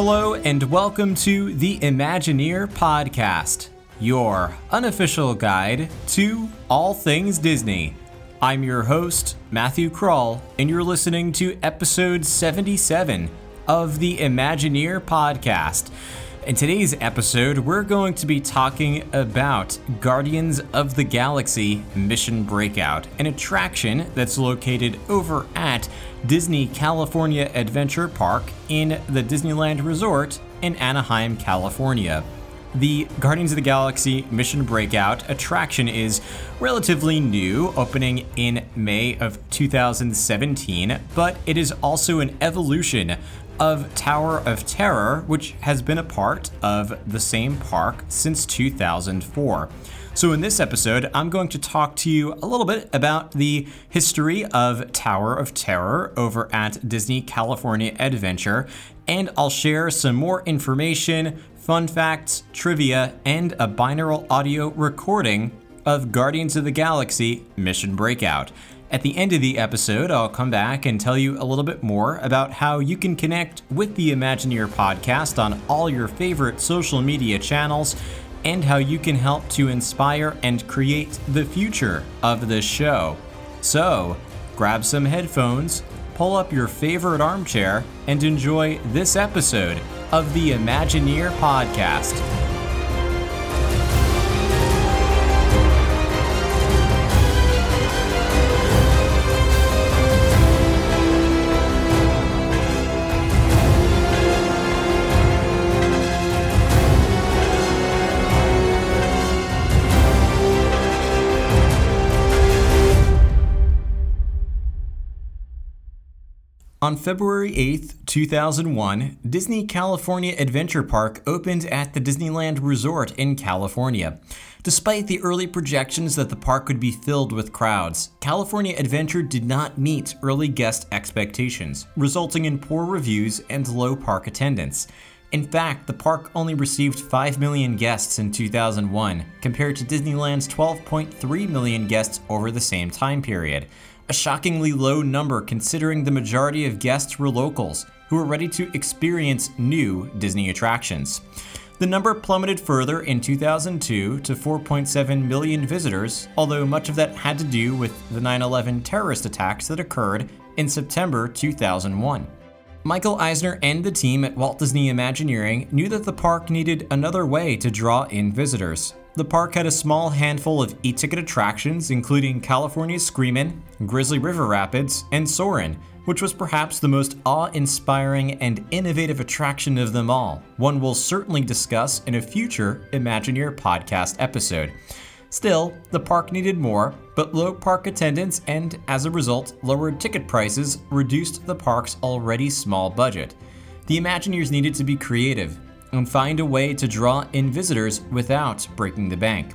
Hello, and welcome to the Imagineer Podcast, your unofficial guide to all things Disney. I'm your host, Matthew Kroll, and you're listening to episode 77 of the Imagineer Podcast. In today's episode, we're going to be talking about Guardians of the Galaxy Mission Breakout, an attraction that's located over at Disney California Adventure Park in the Disneyland Resort in Anaheim, California. The Guardians of the Galaxy Mission Breakout attraction is relatively new, opening in May of 2017, but it is also an evolution of Tower of Terror, which has been a part of the same park since 2004. So, in this episode, I'm going to talk to you a little bit about the history of Tower of Terror over at Disney California Adventure, and I'll share some more information, fun facts, trivia, and a binaural audio recording of Guardians of the Galaxy Mission Breakout. At the end of the episode, I'll come back and tell you a little bit more about how you can connect with the Imagineer podcast on all your favorite social media channels and how you can help to inspire and create the future of this show. So, grab some headphones, pull up your favorite armchair, and enjoy this episode of the Imagineer podcast. On February 8, 2001, Disney California Adventure Park opened at the Disneyland Resort in California. Despite the early projections that the park would be filled with crowds, California Adventure did not meet early guest expectations, resulting in poor reviews and low park attendance. In fact, the park only received 5 million guests in 2001, compared to Disneyland's 12.3 million guests over the same time period a shockingly low number considering the majority of guests were locals who were ready to experience new Disney attractions. The number plummeted further in 2002 to 4.7 million visitors, although much of that had to do with the 9 11 terrorist attacks that occurred in September 2001. Michael Eisner and the team at Walt Disney Imagineering knew that the park needed another way to draw in visitors. The park had a small handful of e ticket attractions, including California Screamin', Grizzly River Rapids, and Soarin', which was perhaps the most awe inspiring and innovative attraction of them all, one we'll certainly discuss in a future Imagineer podcast episode. Still, the park needed more, but low park attendance and, as a result, lowered ticket prices reduced the park's already small budget. The Imagineers needed to be creative, and find a way to draw in visitors without breaking the bank.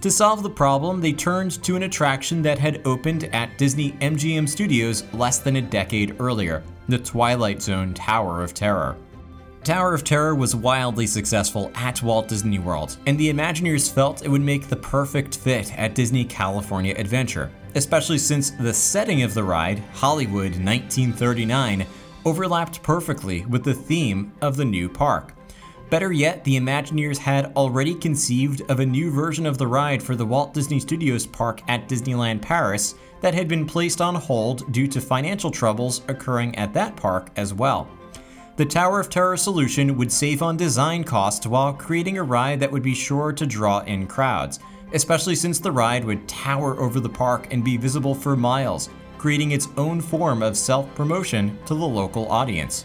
To solve the problem, they turned to an attraction that had opened at Disney MGM Studios less than a decade earlier the Twilight Zone Tower of Terror. Tower of Terror was wildly successful at Walt Disney World, and the Imagineers felt it would make the perfect fit at Disney California Adventure, especially since the setting of the ride, Hollywood 1939, overlapped perfectly with the theme of the new park. Better yet, the Imagineers had already conceived of a new version of the ride for the Walt Disney Studios park at Disneyland Paris that had been placed on hold due to financial troubles occurring at that park as well. The Tower of Terror solution would save on design costs while creating a ride that would be sure to draw in crowds, especially since the ride would tower over the park and be visible for miles, creating its own form of self promotion to the local audience.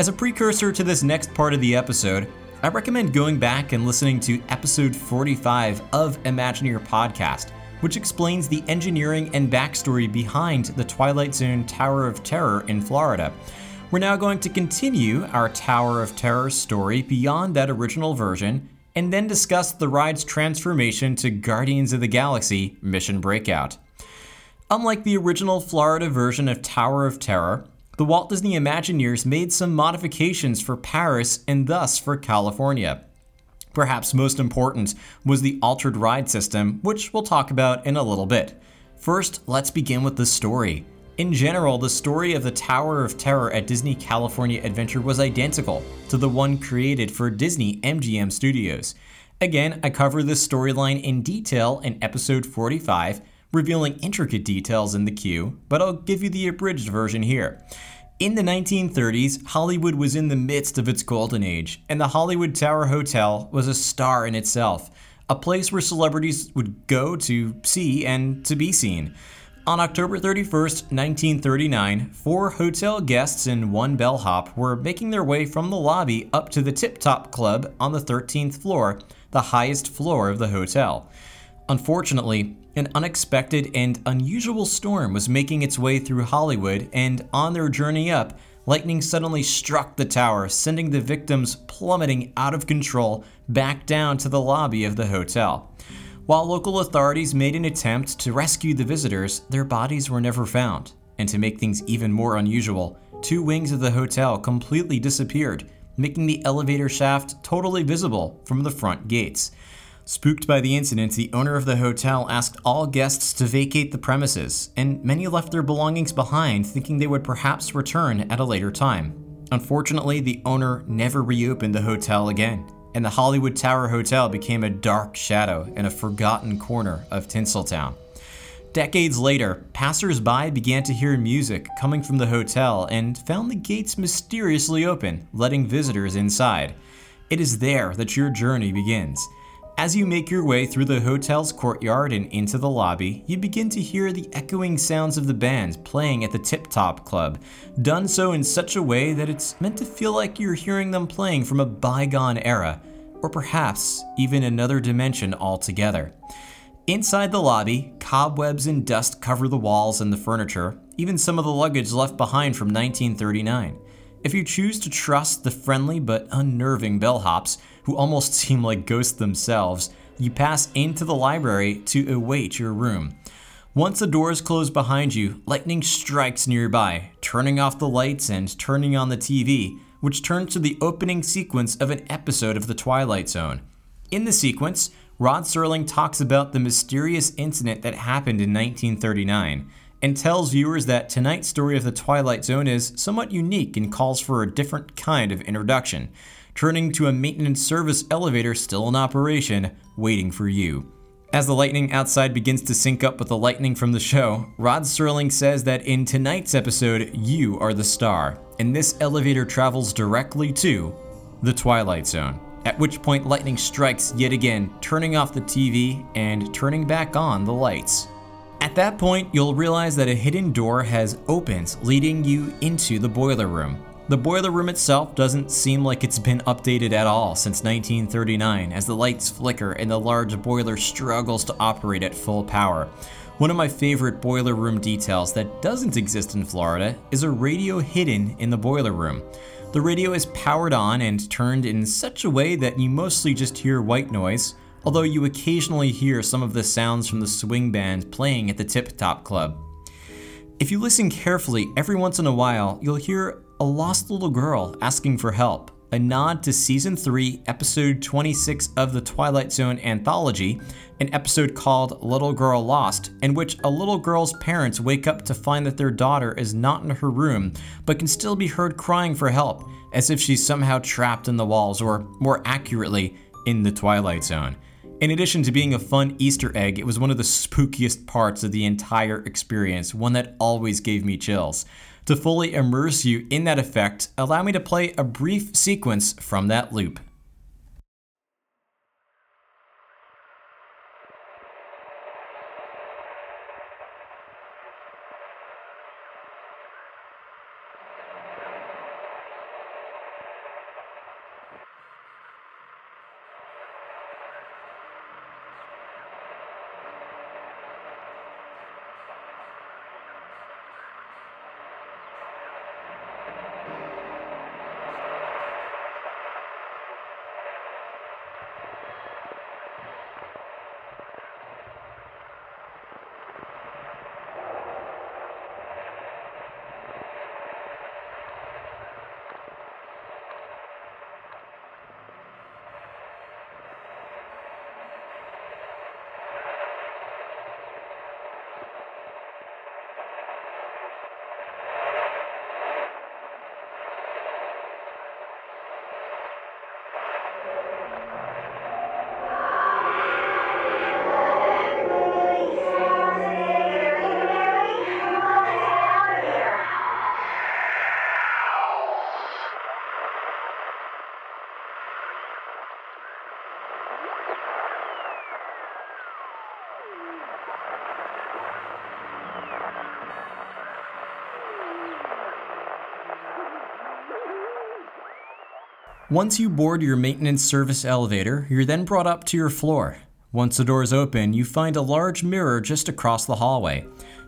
As a precursor to this next part of the episode, I recommend going back and listening to episode 45 of Imagineer Podcast, which explains the engineering and backstory behind the Twilight Zone Tower of Terror in Florida. We're now going to continue our Tower of Terror story beyond that original version and then discuss the ride's transformation to Guardians of the Galaxy Mission Breakout. Unlike the original Florida version of Tower of Terror, the Walt Disney Imagineers made some modifications for Paris and thus for California. Perhaps most important was the altered ride system, which we'll talk about in a little bit. First, let's begin with the story. In general, the story of the Tower of Terror at Disney California Adventure was identical to the one created for Disney MGM Studios. Again, I cover this storyline in detail in episode 45, revealing intricate details in the queue, but I'll give you the abridged version here. In the 1930s, Hollywood was in the midst of its golden age, and the Hollywood Tower Hotel was a star in itself, a place where celebrities would go to see and to be seen. On October 31st, 1939, four hotel guests and one bellhop were making their way from the lobby up to the Tip Top Club on the 13th floor, the highest floor of the hotel. Unfortunately, an unexpected and unusual storm was making its way through Hollywood, and on their journey up, lightning suddenly struck the tower, sending the victims plummeting out of control back down to the lobby of the hotel. While local authorities made an attempt to rescue the visitors, their bodies were never found. And to make things even more unusual, two wings of the hotel completely disappeared, making the elevator shaft totally visible from the front gates. Spooked by the incident, the owner of the hotel asked all guests to vacate the premises, and many left their belongings behind, thinking they would perhaps return at a later time. Unfortunately, the owner never reopened the hotel again, and the Hollywood Tower Hotel became a dark shadow in a forgotten corner of Tinseltown. Decades later, passers-by began to hear music coming from the hotel and found the gates mysteriously open, letting visitors inside. It is there that your journey begins. As you make your way through the hotel's courtyard and into the lobby, you begin to hear the echoing sounds of the band playing at the Tip Top Club, done so in such a way that it's meant to feel like you're hearing them playing from a bygone era, or perhaps even another dimension altogether. Inside the lobby, cobwebs and dust cover the walls and the furniture, even some of the luggage left behind from 1939. If you choose to trust the friendly but unnerving bellhops, who almost seem like ghosts themselves, you pass into the library to await your room. Once the doors close behind you, lightning strikes nearby, turning off the lights and turning on the TV, which turns to the opening sequence of an episode of The Twilight Zone. In the sequence, Rod Serling talks about the mysterious incident that happened in 1939 and tells viewers that tonight's story of the Twilight Zone is somewhat unique and calls for a different kind of introduction, turning to a maintenance service elevator still in operation, waiting for you. As the lightning outside begins to sync up with the lightning from the show, Rod Serling says that in tonight's episode, you are the star, and this elevator travels directly to the Twilight Zone. At which point, lightning strikes yet again, turning off the TV and turning back on the lights. At that point, you'll realize that a hidden door has opened, leading you into the boiler room. The boiler room itself doesn't seem like it's been updated at all since 1939, as the lights flicker and the large boiler struggles to operate at full power. One of my favorite boiler room details that doesn't exist in Florida is a radio hidden in the boiler room. The radio is powered on and turned in such a way that you mostly just hear white noise, although you occasionally hear some of the sounds from the swing band playing at the Tip Top Club. If you listen carefully, every once in a while, you'll hear a lost little girl asking for help, a nod to Season 3, Episode 26 of the Twilight Zone anthology, an episode called Little Girl Lost, in which a little girl's parents wake up to find that their daughter is not in her room, but can still be heard crying for help, as if she's somehow trapped in the walls, or more accurately, in the Twilight Zone. In addition to being a fun Easter egg, it was one of the spookiest parts of the entire experience, one that always gave me chills. To fully immerse you in that effect, allow me to play a brief sequence from that loop. Once you board your maintenance service elevator, you're then brought up to your floor. Once the doors open, you find a large mirror just across the hallway.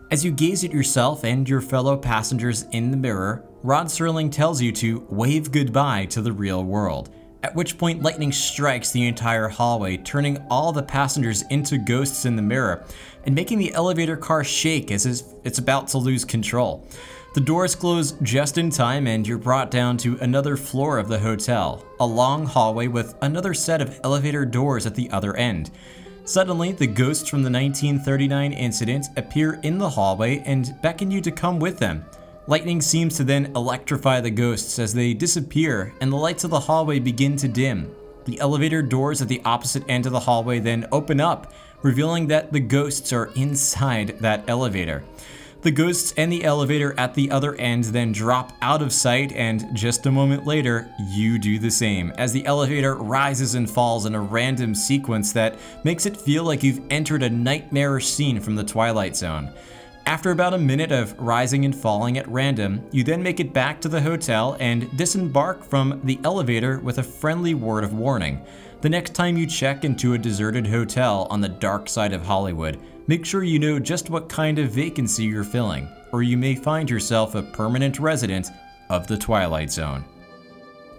As you gaze at yourself and your fellow passengers in the mirror, Rod Serling tells you to wave goodbye to the real world. At which point, lightning strikes the entire hallway, turning all the passengers into ghosts in the mirror and making the elevator car shake as if it's about to lose control. The doors close just in time, and you're brought down to another floor of the hotel, a long hallway with another set of elevator doors at the other end. Suddenly, the ghosts from the 1939 incident appear in the hallway and beckon you to come with them. Lightning seems to then electrify the ghosts as they disappear and the lights of the hallway begin to dim. The elevator doors at the opposite end of the hallway then open up, revealing that the ghosts are inside that elevator. The ghosts and the elevator at the other end then drop out of sight, and just a moment later, you do the same as the elevator rises and falls in a random sequence that makes it feel like you've entered a nightmarish scene from the Twilight Zone. After about a minute of rising and falling at random, you then make it back to the hotel and disembark from the elevator with a friendly word of warning. The next time you check into a deserted hotel on the dark side of Hollywood, make sure you know just what kind of vacancy you're filling, or you may find yourself a permanent resident of the Twilight Zone.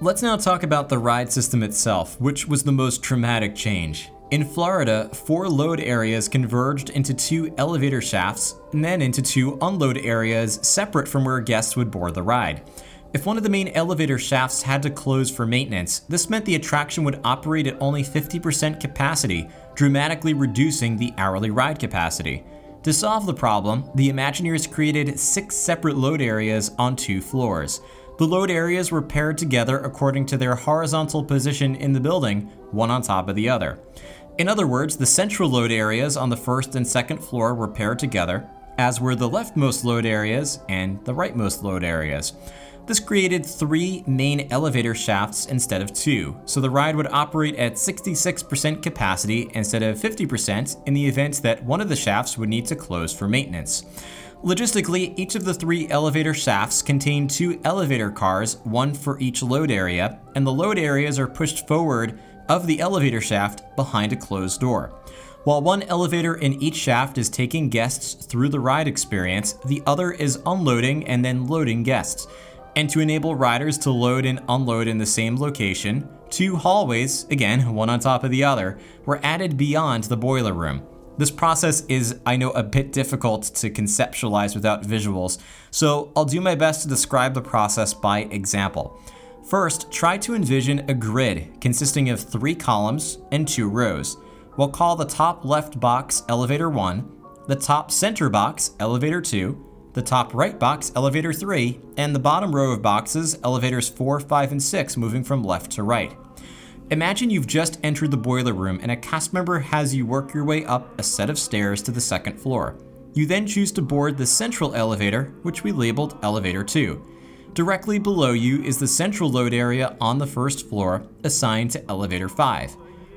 Let's now talk about the ride system itself, which was the most traumatic change. In Florida, four load areas converged into two elevator shafts and then into two unload areas separate from where guests would board the ride. If one of the main elevator shafts had to close for maintenance, this meant the attraction would operate at only 50% capacity, dramatically reducing the hourly ride capacity. To solve the problem, the Imagineers created six separate load areas on two floors. The load areas were paired together according to their horizontal position in the building, one on top of the other. In other words, the central load areas on the first and second floor were paired together, as were the leftmost load areas and the rightmost load areas. This created three main elevator shafts instead of two, so the ride would operate at 66% capacity instead of 50% in the event that one of the shafts would need to close for maintenance. Logistically, each of the three elevator shafts contain two elevator cars, one for each load area, and the load areas are pushed forward of the elevator shaft behind a closed door. While one elevator in each shaft is taking guests through the ride experience, the other is unloading and then loading guests. And to enable riders to load and unload in the same location, two hallways, again, one on top of the other, were added beyond the boiler room. This process is, I know, a bit difficult to conceptualize without visuals, so I'll do my best to describe the process by example. First, try to envision a grid consisting of three columns and two rows. We'll call the top left box elevator 1, the top center box elevator 2, the top right box elevator 3, and the bottom row of boxes elevators 4, 5, and 6 moving from left to right. Imagine you've just entered the boiler room and a cast member has you work your way up a set of stairs to the second floor. You then choose to board the central elevator, which we labeled Elevator 2. Directly below you is the central load area on the first floor, assigned to Elevator 5.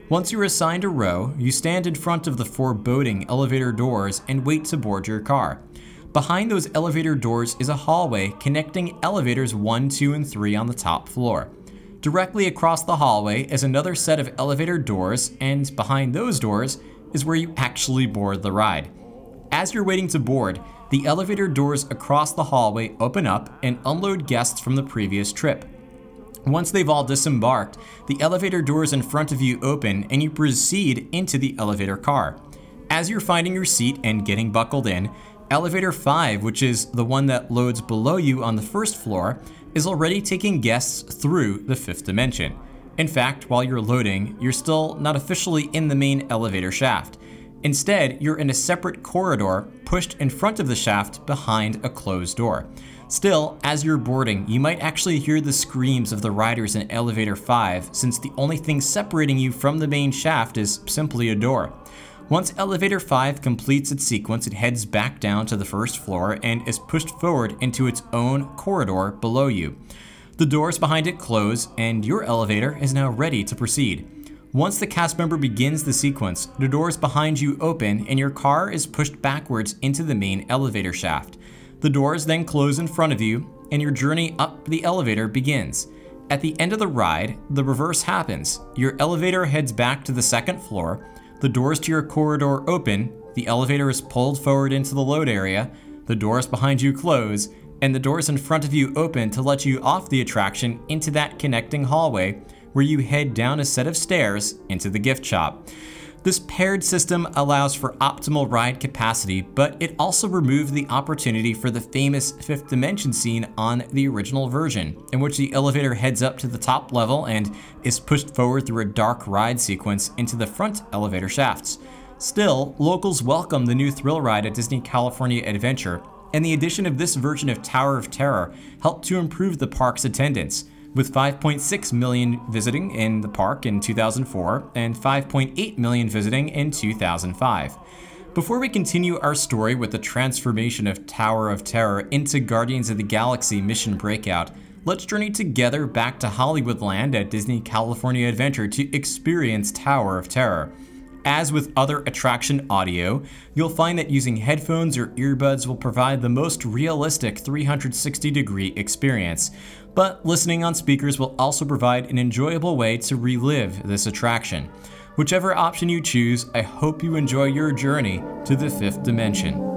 Once you're assigned a row, you stand in front of the foreboding elevator doors and wait to board your car. Behind those elevator doors is a hallway connecting elevators 1, 2, and 3 on the top floor. Directly across the hallway is another set of elevator doors, and behind those doors is where you actually board the ride. As you're waiting to board, the elevator doors across the hallway open up and unload guests from the previous trip. Once they've all disembarked, the elevator doors in front of you open and you proceed into the elevator car. As you're finding your seat and getting buckled in, elevator 5, which is the one that loads below you on the first floor, is already taking guests through the fifth dimension. In fact, while you're loading, you're still not officially in the main elevator shaft. Instead, you're in a separate corridor pushed in front of the shaft behind a closed door. Still, as you're boarding, you might actually hear the screams of the riders in elevator 5 since the only thing separating you from the main shaft is simply a door. Once elevator 5 completes its sequence, it heads back down to the first floor and is pushed forward into its own corridor below you. The doors behind it close, and your elevator is now ready to proceed. Once the cast member begins the sequence, the doors behind you open and your car is pushed backwards into the main elevator shaft. The doors then close in front of you, and your journey up the elevator begins. At the end of the ride, the reverse happens. Your elevator heads back to the second floor, the doors to your corridor open, the elevator is pulled forward into the load area, the doors behind you close, and the doors in front of you open to let you off the attraction into that connecting hallway where you head down a set of stairs into the gift shop. This paired system allows for optimal ride capacity, but it also removed the opportunity for the famous fifth dimension scene on the original version, in which the elevator heads up to the top level and is pushed forward through a dark ride sequence into the front elevator shafts. Still, locals welcome the new thrill ride at Disney California Adventure, and the addition of this version of Tower of Terror helped to improve the park's attendance with 5.6 million visiting in the park in 2004 and 5.8 million visiting in 2005. Before we continue our story with the transformation of Tower of Terror into Guardians of the Galaxy Mission Breakout, let's journey together back to Hollywoodland at Disney California Adventure to experience Tower of Terror. As with other attraction audio, you'll find that using headphones or earbuds will provide the most realistic 360 degree experience, but listening on speakers will also provide an enjoyable way to relive this attraction. Whichever option you choose, I hope you enjoy your journey to the fifth dimension.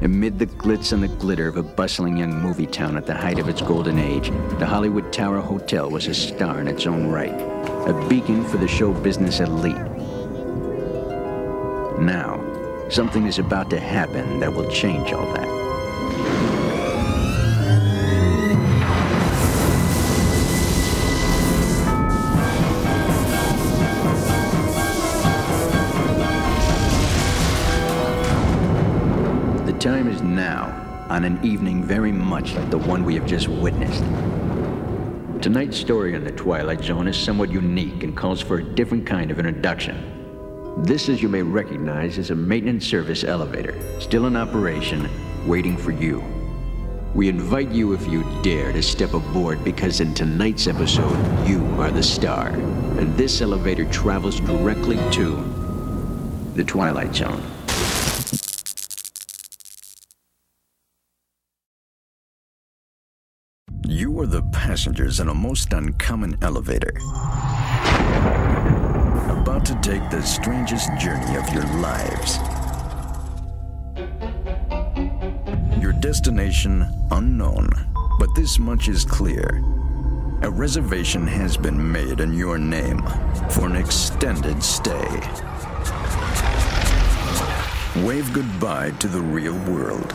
Amid the glitz and the glitter of a bustling young movie town at the height of its golden age, the Hollywood Tower Hotel was a star in its own right, a beacon for the show business elite. Now, something is about to happen that will change all that. An evening very much like the one we have just witnessed. Tonight's story in the Twilight Zone is somewhat unique and calls for a different kind of introduction. This, as you may recognize, is a maintenance service elevator, still in operation, waiting for you. We invite you, if you dare, to step aboard because in tonight's episode, you are the star. And this elevator travels directly to the Twilight Zone. You are the passengers in a most uncommon elevator. About to take the strangest journey of your lives. Your destination unknown, but this much is clear. A reservation has been made in your name for an extended stay. Wave goodbye to the real world.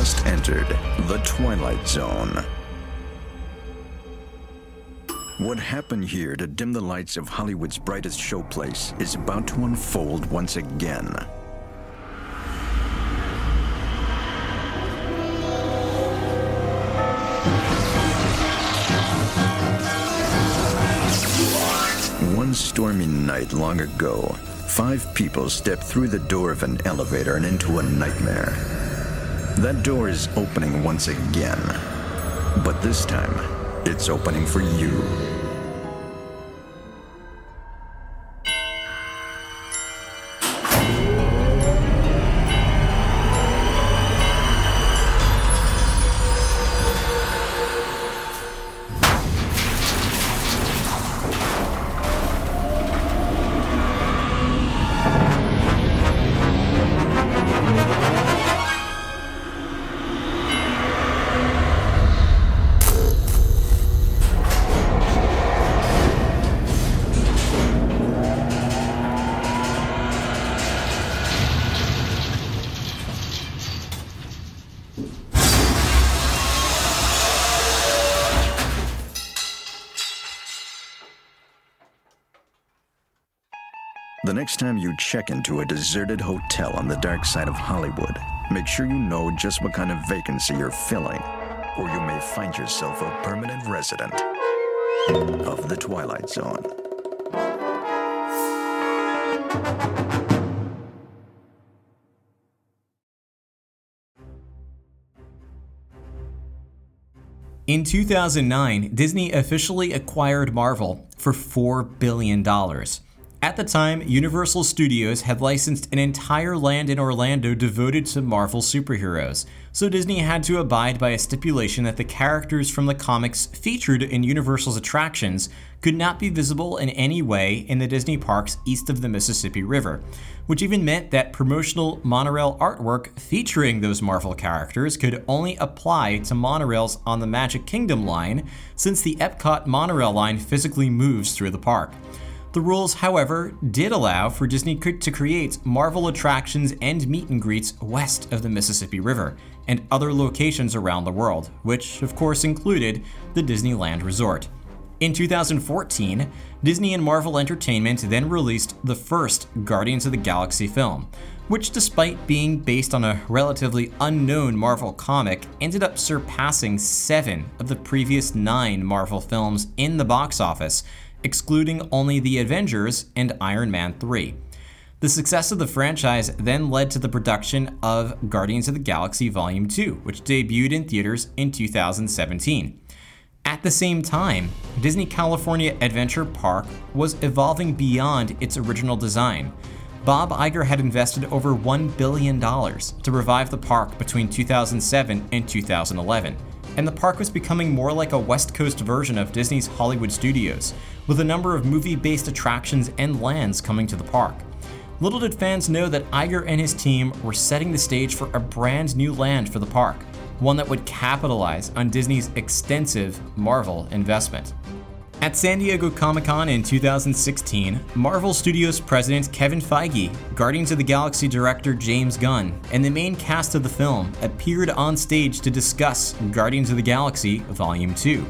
Just entered the Twilight Zone. What happened here to dim the lights of Hollywood's brightest showplace is about to unfold once again. One stormy night long ago, five people stepped through the door of an elevator and into a nightmare. That door is opening once again. But this time, it's opening for you. Next time you check into a deserted hotel on the dark side of Hollywood, make sure you know just what kind of vacancy you're filling, or you may find yourself a permanent resident of the Twilight Zone. In 2009, Disney officially acquired Marvel for $4 billion. At the time, Universal Studios had licensed an entire land in Orlando devoted to Marvel superheroes, so Disney had to abide by a stipulation that the characters from the comics featured in Universal's attractions could not be visible in any way in the Disney parks east of the Mississippi River, which even meant that promotional monorail artwork featuring those Marvel characters could only apply to monorails on the Magic Kingdom line, since the Epcot monorail line physically moves through the park. The rules, however, did allow for Disney to create Marvel attractions and meet and greets west of the Mississippi River and other locations around the world, which of course included the Disneyland Resort. In 2014, Disney and Marvel Entertainment then released the first Guardians of the Galaxy film, which, despite being based on a relatively unknown Marvel comic, ended up surpassing seven of the previous nine Marvel films in the box office excluding only The Avengers and Iron Man 3. The success of the franchise then led to the production of Guardians of the Galaxy Volume 2, which debuted in theaters in 2017. At the same time, Disney California Adventure Park was evolving beyond its original design. Bob Iger had invested over $1 billion to revive the park between 2007 and 2011 and the park was becoming more like a West Coast version of Disney's Hollywood Studios, with a number of movie based attractions and lands coming to the park. Little did fans know that Iger and his team were setting the stage for a brand new land for the park, one that would capitalize on Disney's extensive Marvel investment. At San Diego Comic Con in 2016, Marvel Studios president Kevin Feige, Guardians of the Galaxy director James Gunn, and the main cast of the film appeared on stage to discuss Guardians of the Galaxy Volume 2.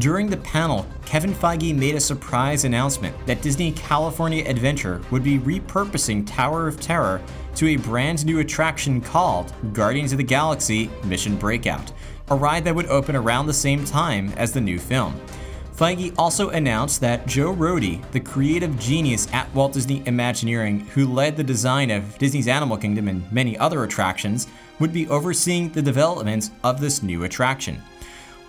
During the panel, Kevin Feige made a surprise announcement that Disney California Adventure would be repurposing Tower of Terror to a brand new attraction called Guardians of the Galaxy Mission Breakout, a ride that would open around the same time as the new film. Feige also announced that Joe Rohde, the creative genius at Walt Disney Imagineering who led the design of Disney's Animal Kingdom and many other attractions, would be overseeing the development of this new attraction.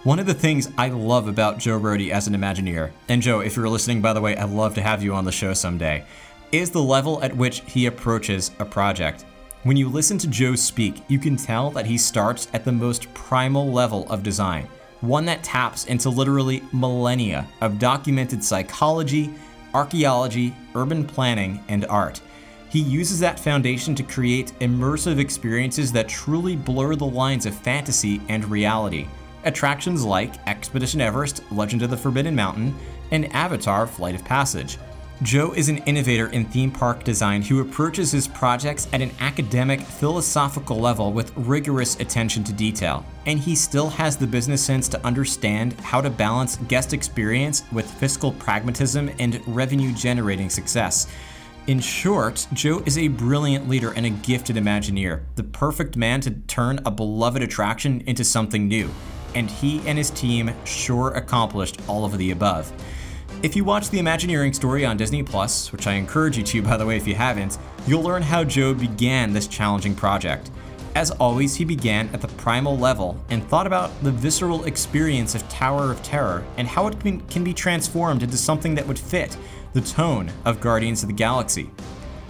One of the things I love about Joe Rohde as an Imagineer, and Joe, if you're listening, by the way, I'd love to have you on the show someday, is the level at which he approaches a project. When you listen to Joe speak, you can tell that he starts at the most primal level of design one that taps into literally millennia of documented psychology, archaeology, urban planning, and art. He uses that foundation to create immersive experiences that truly blur the lines of fantasy and reality. Attractions like Expedition Everest, Legend of the Forbidden Mountain, and Avatar Flight of Passage. Joe is an innovator in theme park design who approaches his projects at an academic, philosophical level with rigorous attention to detail. And he still has the business sense to understand how to balance guest experience with fiscal pragmatism and revenue generating success. In short, Joe is a brilliant leader and a gifted Imagineer, the perfect man to turn a beloved attraction into something new. And he and his team sure accomplished all of the above. If you watch the Imagineering story on Disney Plus, which I encourage you to by the way if you haven't, you'll learn how Joe began this challenging project. As always, he began at the primal level and thought about the visceral experience of Tower of Terror and how it can be transformed into something that would fit the tone of Guardians of the Galaxy.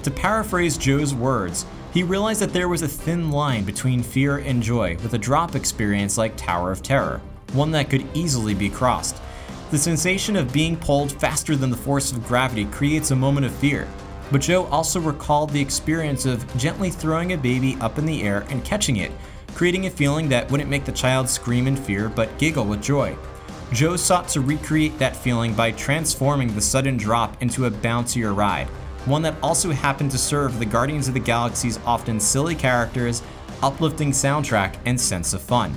To paraphrase Joe's words, he realized that there was a thin line between fear and joy with a drop experience like Tower of Terror, one that could easily be crossed. The sensation of being pulled faster than the force of gravity creates a moment of fear. But Joe also recalled the experience of gently throwing a baby up in the air and catching it, creating a feeling that wouldn't make the child scream in fear but giggle with joy. Joe sought to recreate that feeling by transforming the sudden drop into a bouncier ride, one that also happened to serve the Guardians of the Galaxy's often silly characters, uplifting soundtrack, and sense of fun.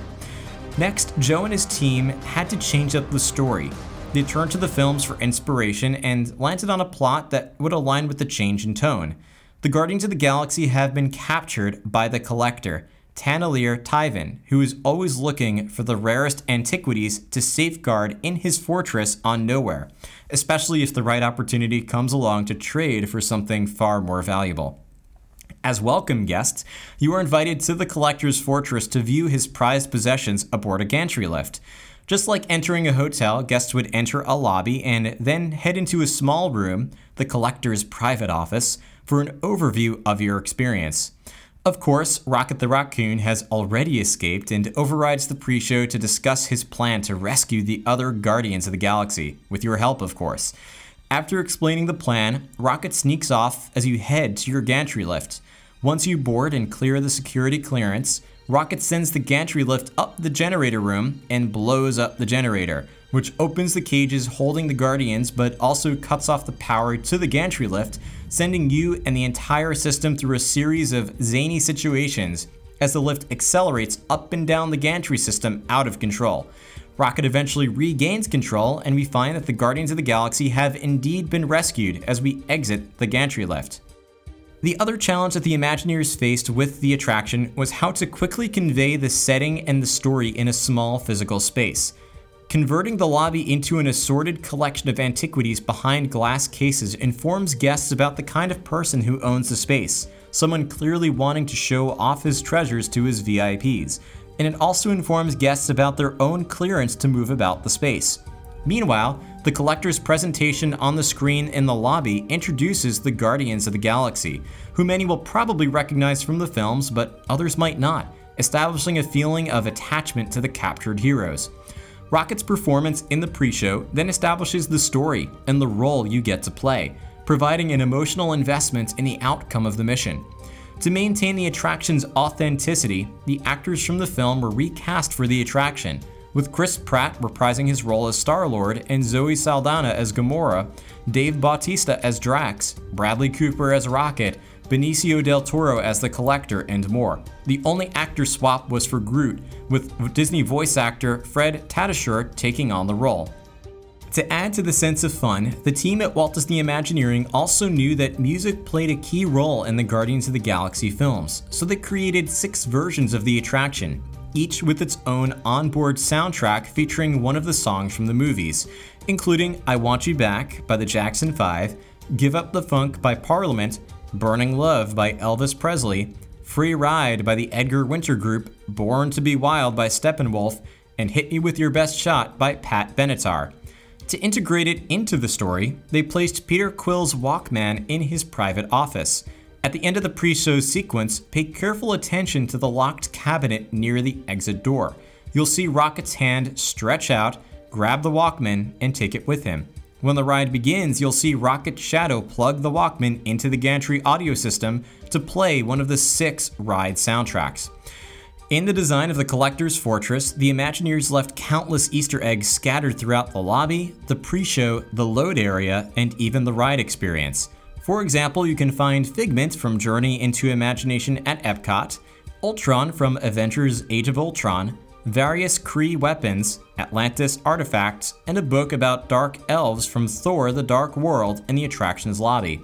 Next, Joe and his team had to change up the story. They turned to the films for inspiration and landed on a plot that would align with the change in tone. The Guardians of the Galaxy have been captured by the Collector, Taneleer Tivan, who is always looking for the rarest antiquities to safeguard in his fortress on Nowhere, especially if the right opportunity comes along to trade for something far more valuable. As welcome guests, you are invited to the Collector's Fortress to view his prized possessions aboard a gantry lift. Just like entering a hotel, guests would enter a lobby and then head into a small room, the Collector's private office, for an overview of your experience. Of course, Rocket the Raccoon has already escaped and overrides the pre show to discuss his plan to rescue the other Guardians of the Galaxy, with your help, of course. After explaining the plan, Rocket sneaks off as you head to your gantry lift. Once you board and clear the security clearance, Rocket sends the gantry lift up the generator room and blows up the generator, which opens the cages holding the Guardians but also cuts off the power to the gantry lift, sending you and the entire system through a series of zany situations as the lift accelerates up and down the gantry system out of control. Rocket eventually regains control, and we find that the Guardians of the Galaxy have indeed been rescued as we exit the gantry lift. The other challenge that the Imagineers faced with the attraction was how to quickly convey the setting and the story in a small physical space. Converting the lobby into an assorted collection of antiquities behind glass cases informs guests about the kind of person who owns the space, someone clearly wanting to show off his treasures to his VIPs, and it also informs guests about their own clearance to move about the space. Meanwhile, the collector's presentation on the screen in the lobby introduces the Guardians of the Galaxy, who many will probably recognize from the films, but others might not, establishing a feeling of attachment to the captured heroes. Rocket's performance in the pre show then establishes the story and the role you get to play, providing an emotional investment in the outcome of the mission. To maintain the attraction's authenticity, the actors from the film were recast for the attraction, with Chris Pratt reprising his role as Star Lord and Zoe Saldana as Gamora, Dave Bautista as Drax, Bradley Cooper as Rocket, Benicio del Toro as the Collector, and more. The only actor swap was for Groot, with Disney voice actor Fred Tatasciore taking on the role. To add to the sense of fun, the team at Walt Disney Imagineering also knew that music played a key role in the Guardians of the Galaxy films, so they created six versions of the attraction, each with its own onboard soundtrack featuring one of the songs from the movies, including I Want You Back by the Jackson 5, Give Up the Funk by Parliament, Burning Love by Elvis Presley, Free Ride by the Edgar Winter Group, Born to Be Wild by Steppenwolf, and Hit Me With Your Best Shot by Pat Benatar. To integrate it into the story, they placed Peter Quill's Walkman in his private office. At the end of the pre show sequence, pay careful attention to the locked cabinet near the exit door. You'll see Rocket's hand stretch out, grab the Walkman, and take it with him. When the ride begins, you'll see Rocket Shadow plug the Walkman into the gantry audio system to play one of the six ride soundtracks. In the design of the Collector's Fortress, the Imagineers left countless Easter eggs scattered throughout the lobby, the pre show, the load area, and even the ride experience. For example, you can find Figment from Journey into Imagination at Epcot, Ultron from Avengers Age of Ultron, various Kree weapons, Atlantis artifacts, and a book about dark elves from Thor the Dark World in the attraction's lobby.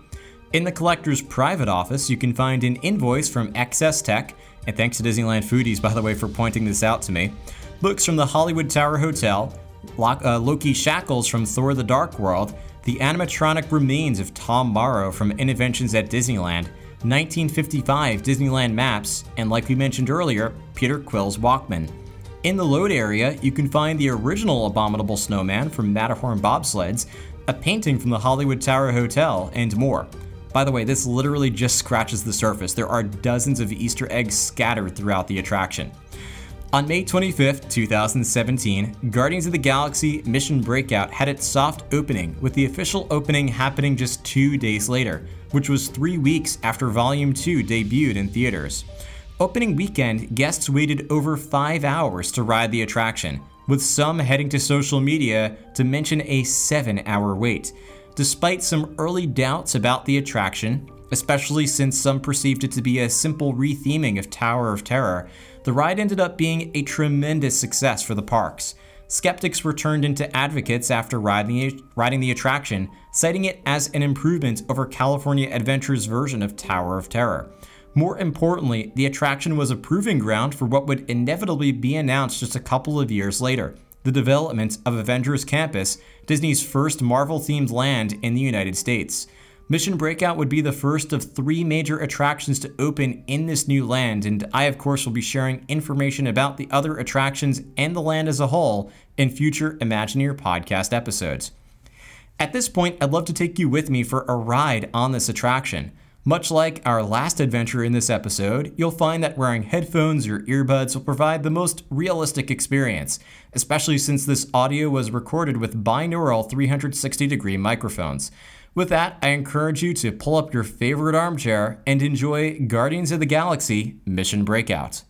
In the collector's private office, you can find an invoice from XS Tech and thanks to Disneyland Foodies, by the way, for pointing this out to me. Books from the Hollywood Tower Hotel, uh, Loki Shackles from Thor the Dark World, the animatronic remains of Tom Morrow from Innoventions at Disneyland, 1955 Disneyland maps, and like we mentioned earlier, Peter Quill's Walkman. In the load area, you can find the original Abominable Snowman from Matterhorn bobsleds, a painting from the Hollywood Tower Hotel, and more. By the way, this literally just scratches the surface. There are dozens of Easter eggs scattered throughout the attraction. On May 25, 2017, Guardians of the Galaxy Mission Breakout had its soft opening, with the official opening happening just two days later, which was three weeks after Volume 2 debuted in theaters. Opening weekend, guests waited over five hours to ride the attraction, with some heading to social media to mention a seven hour wait. Despite some early doubts about the attraction, especially since some perceived it to be a simple retheming of Tower of Terror, the ride ended up being a tremendous success for the parks. skeptics were turned into advocates after riding, riding the attraction, citing it as an improvement over California Adventure's version of Tower of Terror. More importantly, the attraction was a proving ground for what would inevitably be announced just a couple of years later the development of Avengers Campus, Disney's first Marvel themed land in the United States. Mission Breakout would be the first of three major attractions to open in this new land, and I, of course, will be sharing information about the other attractions and the land as a whole in future Imagineer podcast episodes. At this point, I'd love to take you with me for a ride on this attraction. Much like our last adventure in this episode, you'll find that wearing headphones or earbuds will provide the most realistic experience, especially since this audio was recorded with binaural 360 degree microphones. With that, I encourage you to pull up your favorite armchair and enjoy Guardians of the Galaxy Mission Breakout.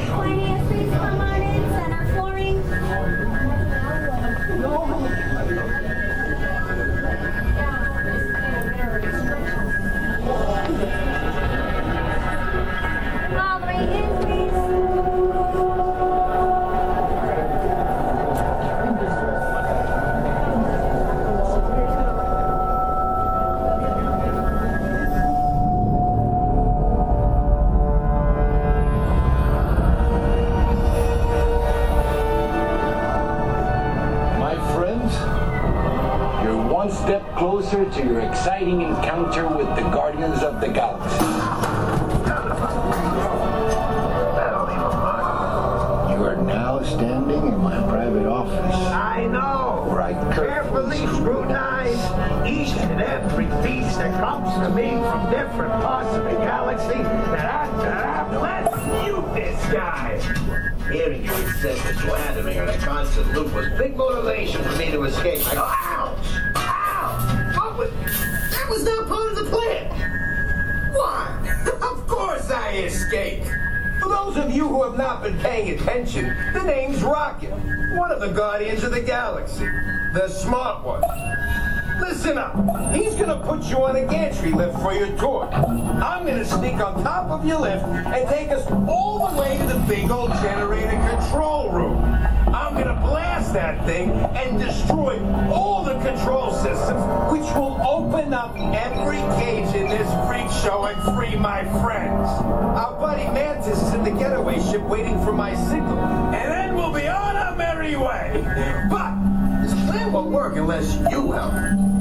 20th Galaxy, the smart one. Listen up. He's gonna put you on a gantry lift for your tour. I'm gonna sneak on top of your lift and take us all the way to the big old generator control room. I'm gonna blast that thing and destroy all the control systems, which will open up every cage in this freak show and free my friends. Our buddy Mantis is in the getaway ship waiting for my signal, and then we'll be on our merry way. Work unless you help.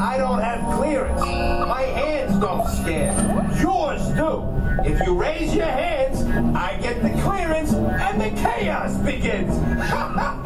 I don't have clearance. My hands don't scan. Yours do. If you raise your hands, I get the clearance and the chaos begins.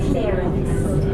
clearance.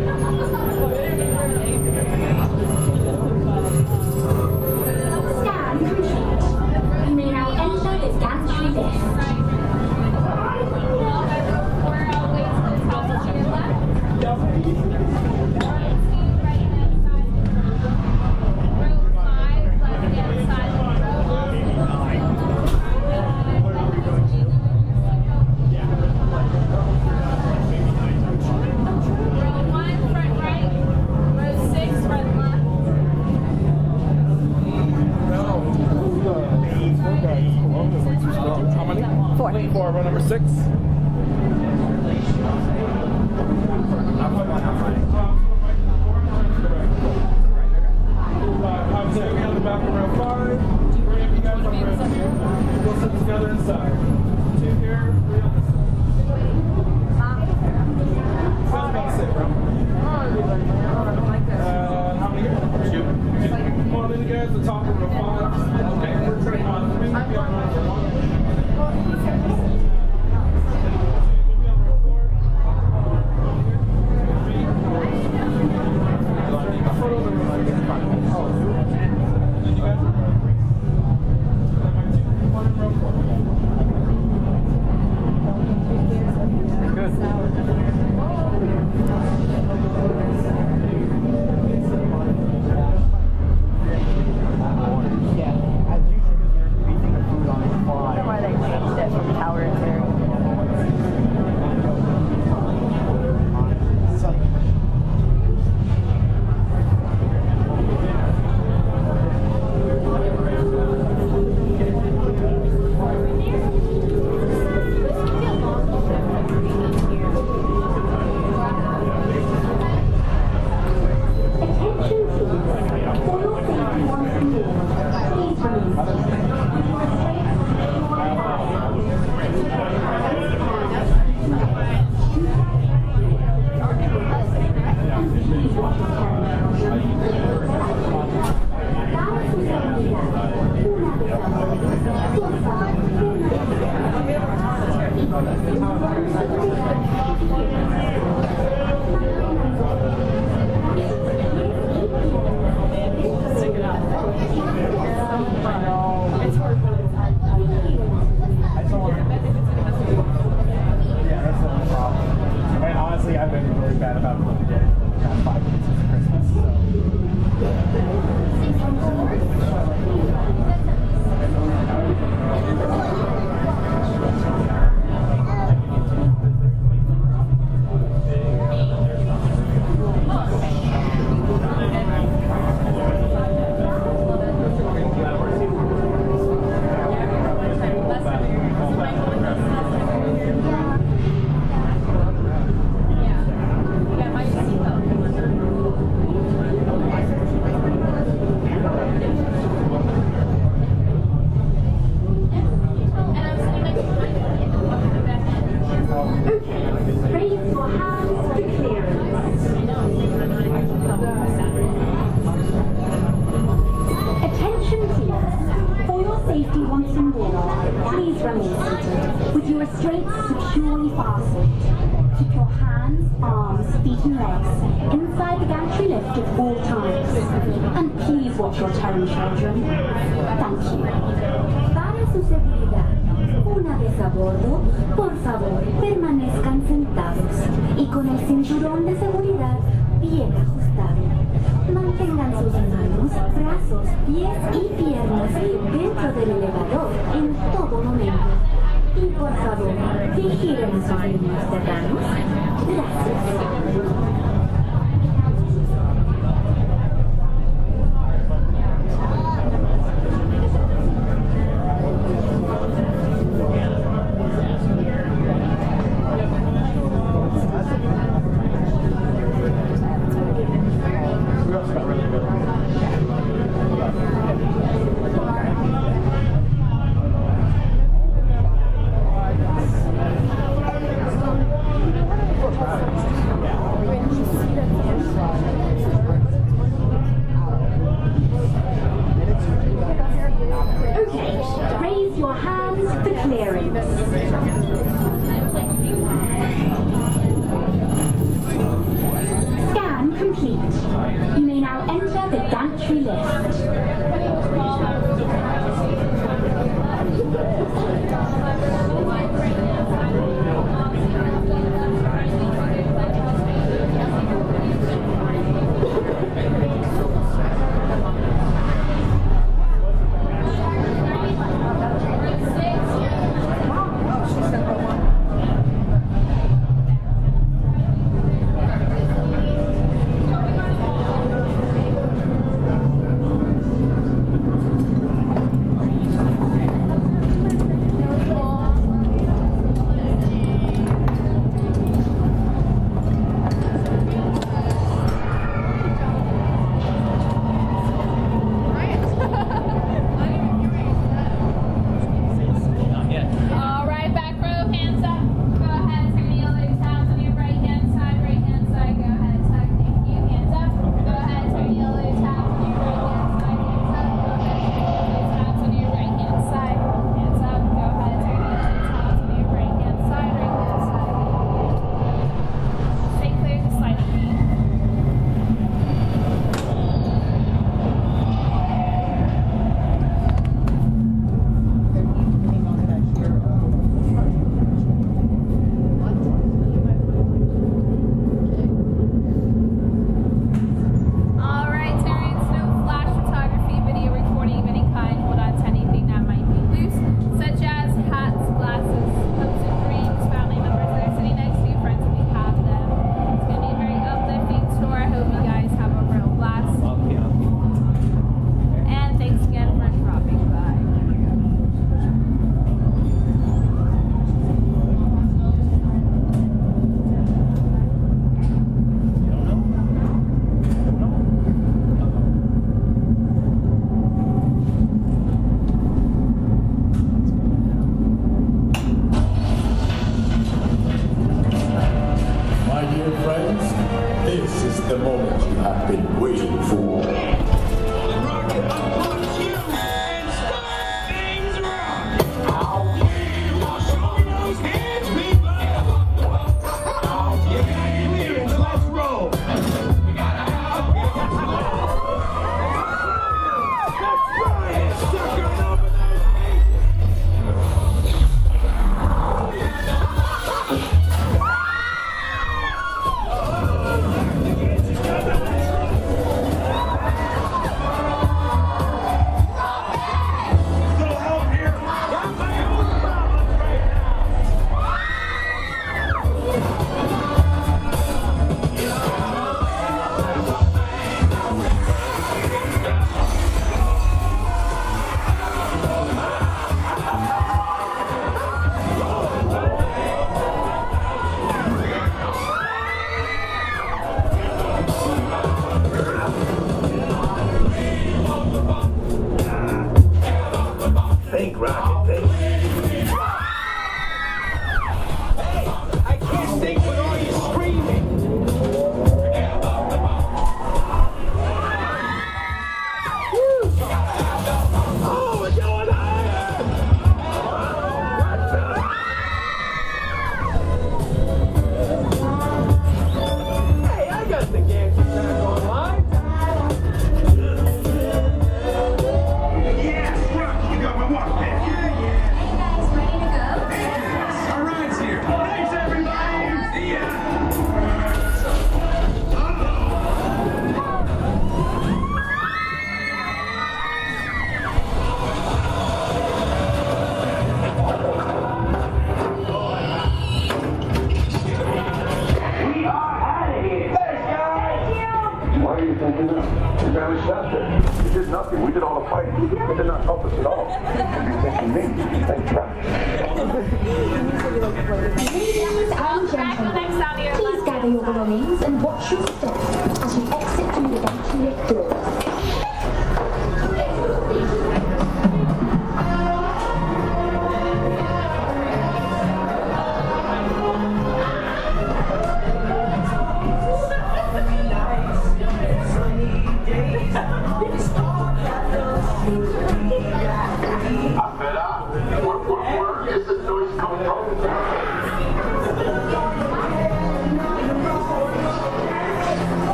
ciudadanos. Gracias.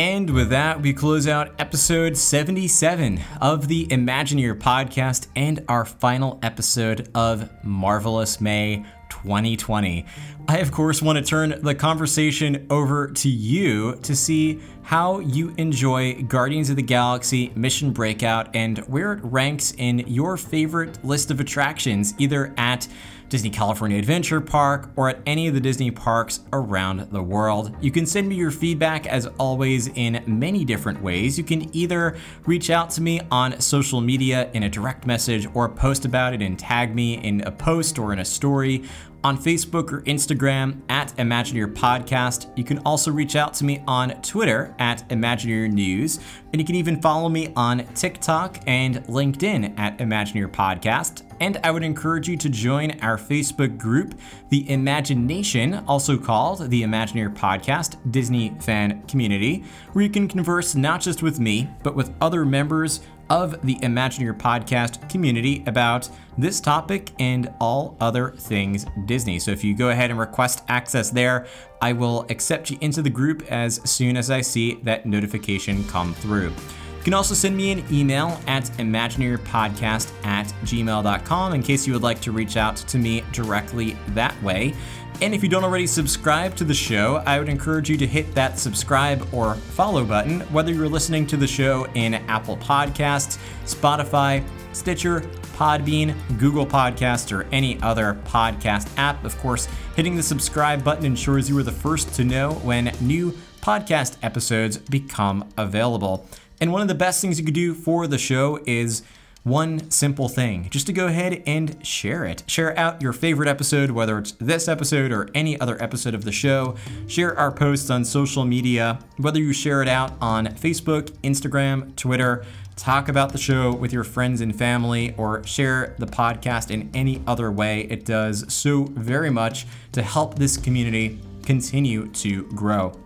And with that, we close out episode 77 of the Imagineer podcast and our final episode of Marvelous May 2020. I, of course, want to turn the conversation over to you to see how you enjoy Guardians of the Galaxy Mission Breakout and where it ranks in your favorite list of attractions, either at Disney California Adventure Park, or at any of the Disney parks around the world. You can send me your feedback as always in many different ways. You can either reach out to me on social media in a direct message or post about it and tag me in a post or in a story on Facebook or Instagram at Imagineer Podcast. You can also reach out to me on Twitter at Imagineer News, and you can even follow me on TikTok and LinkedIn at Imagineer Podcast. And I would encourage you to join our Facebook group, The Imagination, also called the Imagineer Podcast Disney Fan Community, where you can converse not just with me, but with other members of the Imagineer podcast community about this topic and all other things Disney. So if you go ahead and request access there, I will accept you into the group as soon as I see that notification come through. You can also send me an email at imagineerpodcast at gmail.com in case you would like to reach out to me directly that way. And if you don't already subscribe to the show, I would encourage you to hit that subscribe or follow button, whether you're listening to the show in Apple Podcasts, Spotify, Stitcher, Podbean, Google Podcasts, or any other podcast app. Of course, hitting the subscribe button ensures you are the first to know when new podcast episodes become available. And one of the best things you could do for the show is one simple thing just to go ahead and share it. Share out your favorite episode, whether it's this episode or any other episode of the show. Share our posts on social media, whether you share it out on Facebook, Instagram, Twitter. Talk about the show with your friends and family, or share the podcast in any other way. It does so very much to help this community continue to grow.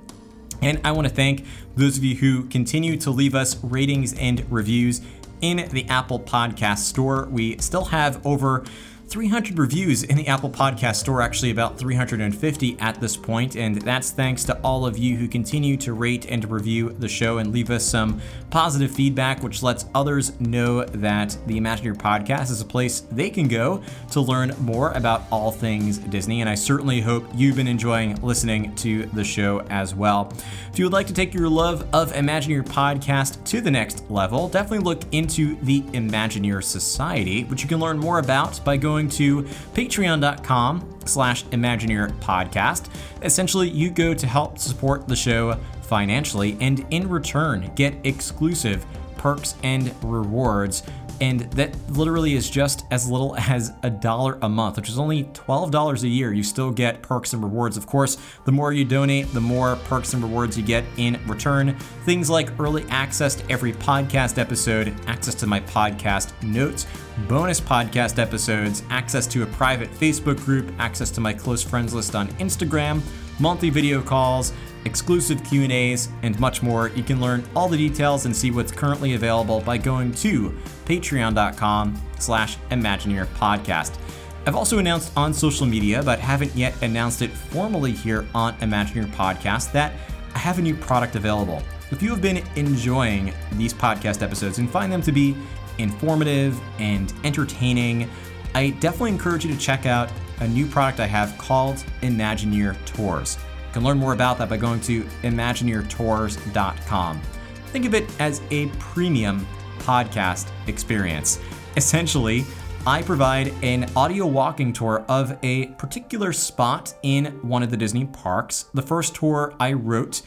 And I want to thank those of you who continue to leave us ratings and reviews in the Apple Podcast Store. We still have over 300 reviews in the Apple Podcast Store, actually about 350 at this point, and that's thanks to all of you who continue to rate and review the show and leave us some positive feedback, which lets others know that the Imagineer Podcast is a place they can go to learn more about all things Disney. And I certainly hope you've been enjoying listening to the show as well. If you would like to take your love of Imagineer Podcast to the next level, definitely look into the Imagineer Society, which you can learn more about by going to patreon.com slash Imagineer Podcast. Essentially, you go to help support the show financially and in return get exclusive perks and rewards and that literally is just as little as a dollar a month, which is only $12 a year. You still get perks and rewards. Of course, the more you donate, the more perks and rewards you get in return. Things like early access to every podcast episode, access to my podcast notes, bonus podcast episodes, access to a private Facebook group, access to my close friends list on Instagram, monthly video calls, exclusive Q&As, and much more. You can learn all the details and see what's currently available by going to patreon.com slash Imagineer Podcast. I've also announced on social media, but haven't yet announced it formally here on Imagineer Podcast, that I have a new product available. If you have been enjoying these podcast episodes and find them to be informative and entertaining, I definitely encourage you to check out a new product I have called Imagineer Tours. You can learn more about that by going to ImagineerTours.com. Think of it as a premium podcast experience. Essentially, I provide an audio walking tour of a particular spot in one of the Disney parks. The first tour I wrote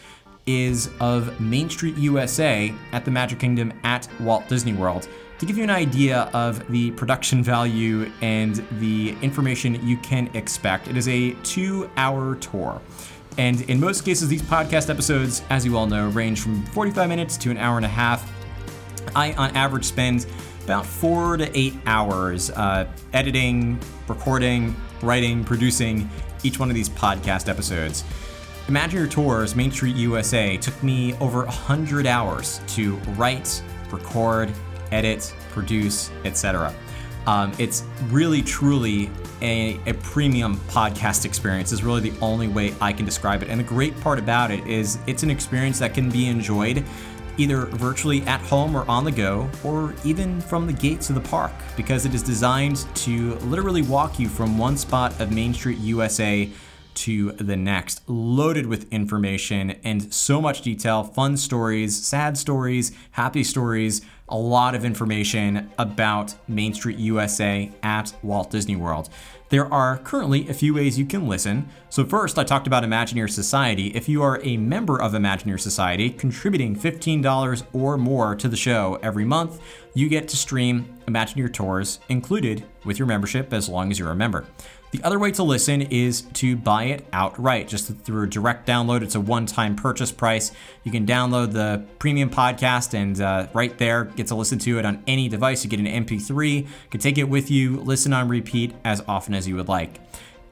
is of Main Street USA at the Magic Kingdom at Walt Disney World. To give you an idea of the production value and the information you can expect, it is a two hour tour. And in most cases, these podcast episodes, as you all know, range from 45 minutes to an hour and a half. I, on average, spend about four to eight hours uh, editing, recording, writing, producing each one of these podcast episodes. Imagineer Tours Main Street USA took me over 100 hours to write, record, edit, produce, etc. Um, it's really, truly a, a, premium podcast experience, is really the only way I can describe it. And the great part about it is it's an experience that can be enjoyed either virtually at home or on the go, or even from the gates of the park, because it is designed to literally walk you from one spot of Main Street USA to the next, loaded with information and so much detail, fun stories, sad stories, happy stories, a lot of information about Main Street USA at Walt Disney World. There are currently a few ways you can listen. So, first, I talked about Imagineer Society. If you are a member of Imagineer Society, contributing $15 or more to the show every month, you get to stream Imagineer tours included with your membership as long as you're a member. The other way to listen is to buy it outright, just through a direct download. It's a one time purchase price. You can download the premium podcast, and uh, right there, get to listen to it on any device. You get an MP3, you can take it with you, listen on repeat as often as you would like.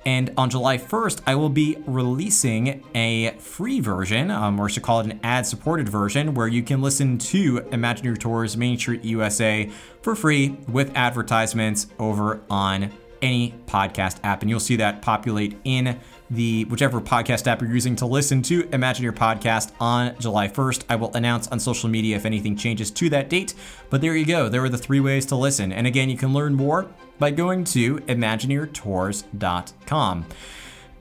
And on July 1st, I will be releasing a free version, um, or should call it an ad supported version, where you can listen to Imagineer Tours Main Street USA for free with advertisements over on any podcast app. And you'll see that populate in the whichever podcast app you're using to listen to Imagineer Podcast on July 1st. I will announce on social media if anything changes to that date. But there you go. There are the three ways to listen. And again, you can learn more by going to ImagineerTours.com.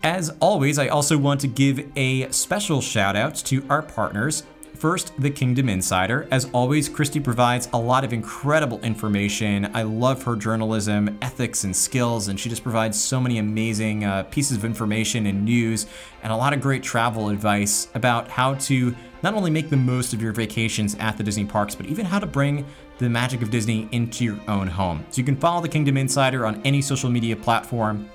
As always, I also want to give a special shout out to our partners First, the Kingdom Insider. As always, Christy provides a lot of incredible information. I love her journalism, ethics, and skills, and she just provides so many amazing uh, pieces of information and news, and a lot of great travel advice about how to not only make the most of your vacations at the Disney parks, but even how to bring the magic of Disney into your own home. So you can follow the Kingdom Insider on any social media platform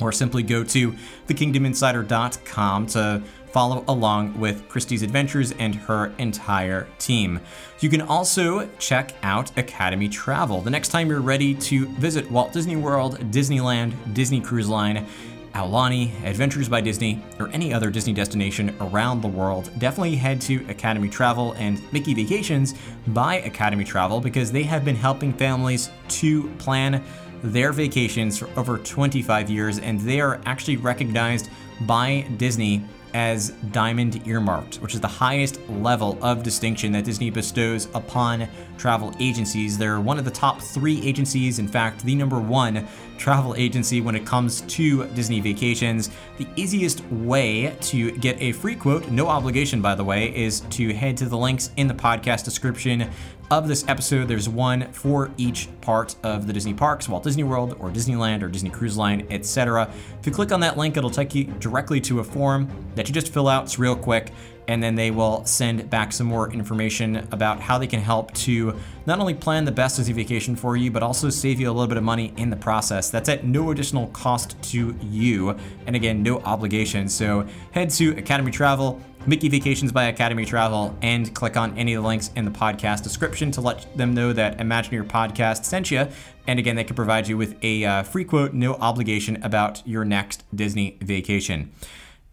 or simply go to thekingdominsider.com to follow along with Christie's adventures and her entire team. You can also check out Academy Travel. The next time you're ready to visit Walt Disney World, Disneyland, Disney Cruise Line, Aulani, Adventures by Disney, or any other Disney destination around the world, definitely head to Academy Travel and Mickey Vacations by Academy Travel because they have been helping families to plan their vacations for over 25 years and they are actually recognized by Disney as Diamond Earmarked, which is the highest level of distinction that Disney bestows upon travel agencies. They're one of the top three agencies, in fact, the number one travel agency when it comes to Disney vacations. The easiest way to get a free quote, no obligation by the way, is to head to the links in the podcast description of this episode. There's one for each part of the Disney parks, Walt Disney World or Disneyland or Disney Cruise Line, etc. If you click on that link, it'll take you directly to a form that you just fill out. It's real quick and then they will send back some more information about how they can help to not only plan the best Disney vacation for you, but also save you a little bit of money in the process. That's at no additional cost to you, and again, no obligation. So head to Academy Travel, Mickey Vacations by Academy Travel, and click on any of the links in the podcast description to let them know that Imagineer Podcast sent you. And again, they can provide you with a uh, free quote, no obligation about your next Disney vacation.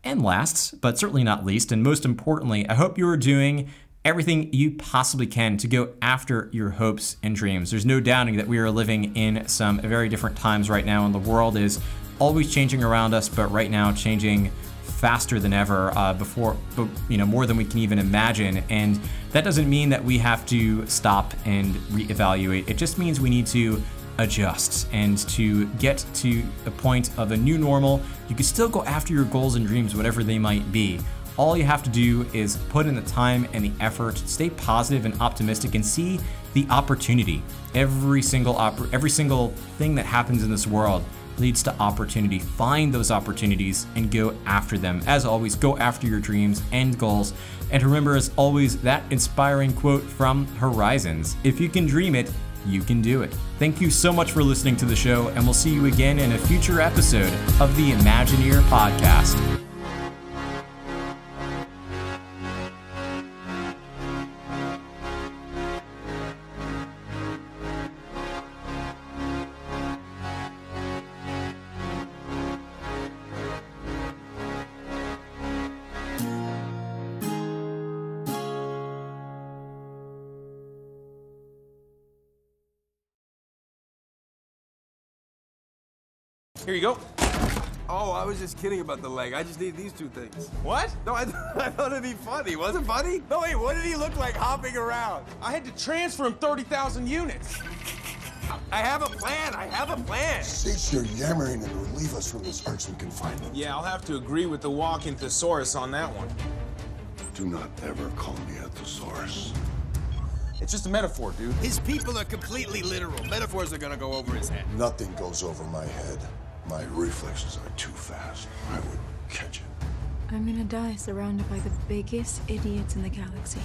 And last, but certainly not least, and most importantly, I hope you are doing everything you possibly can to go after your hopes and dreams. There's no doubting that we are living in some very different times right now, and the world is always changing around us, but right now changing faster than ever uh, before you know more than we can even imagine. And that doesn't mean that we have to stop and reevaluate. It just means we need to adjust and to get to a point of a new normal. You can still go after your goals and dreams whatever they might be. All you have to do is put in the time and the effort stay positive and optimistic and see the opportunity. Every single every single thing that happens in this world leads to opportunity. Find those opportunities and go after them. As always, go after your dreams and goals. And remember, as always, that inspiring quote from Horizons If you can dream it, you can do it. Thank you so much for listening to the show, and we'll see you again in a future episode of the Imagineer Podcast. Here you go. Oh, I was just kidding about the leg. I just need these two things. What? No, I, I thought it'd be funny. Was it funny? No, wait, what did he look like hopping around? I had to transfer him 30,000 units. I have a plan. I have a plan. Cease your yammering and relieve us from this irksome confinement. Yeah, I'll have to agree with the walking thesaurus on that one. Do not ever call me a thesaurus. It's just a metaphor, dude. His people are completely literal. Metaphors are gonna go over his head. Nothing goes over my head. My reflexes are too fast. I would catch it. I'm gonna die surrounded by the biggest idiots in the galaxy.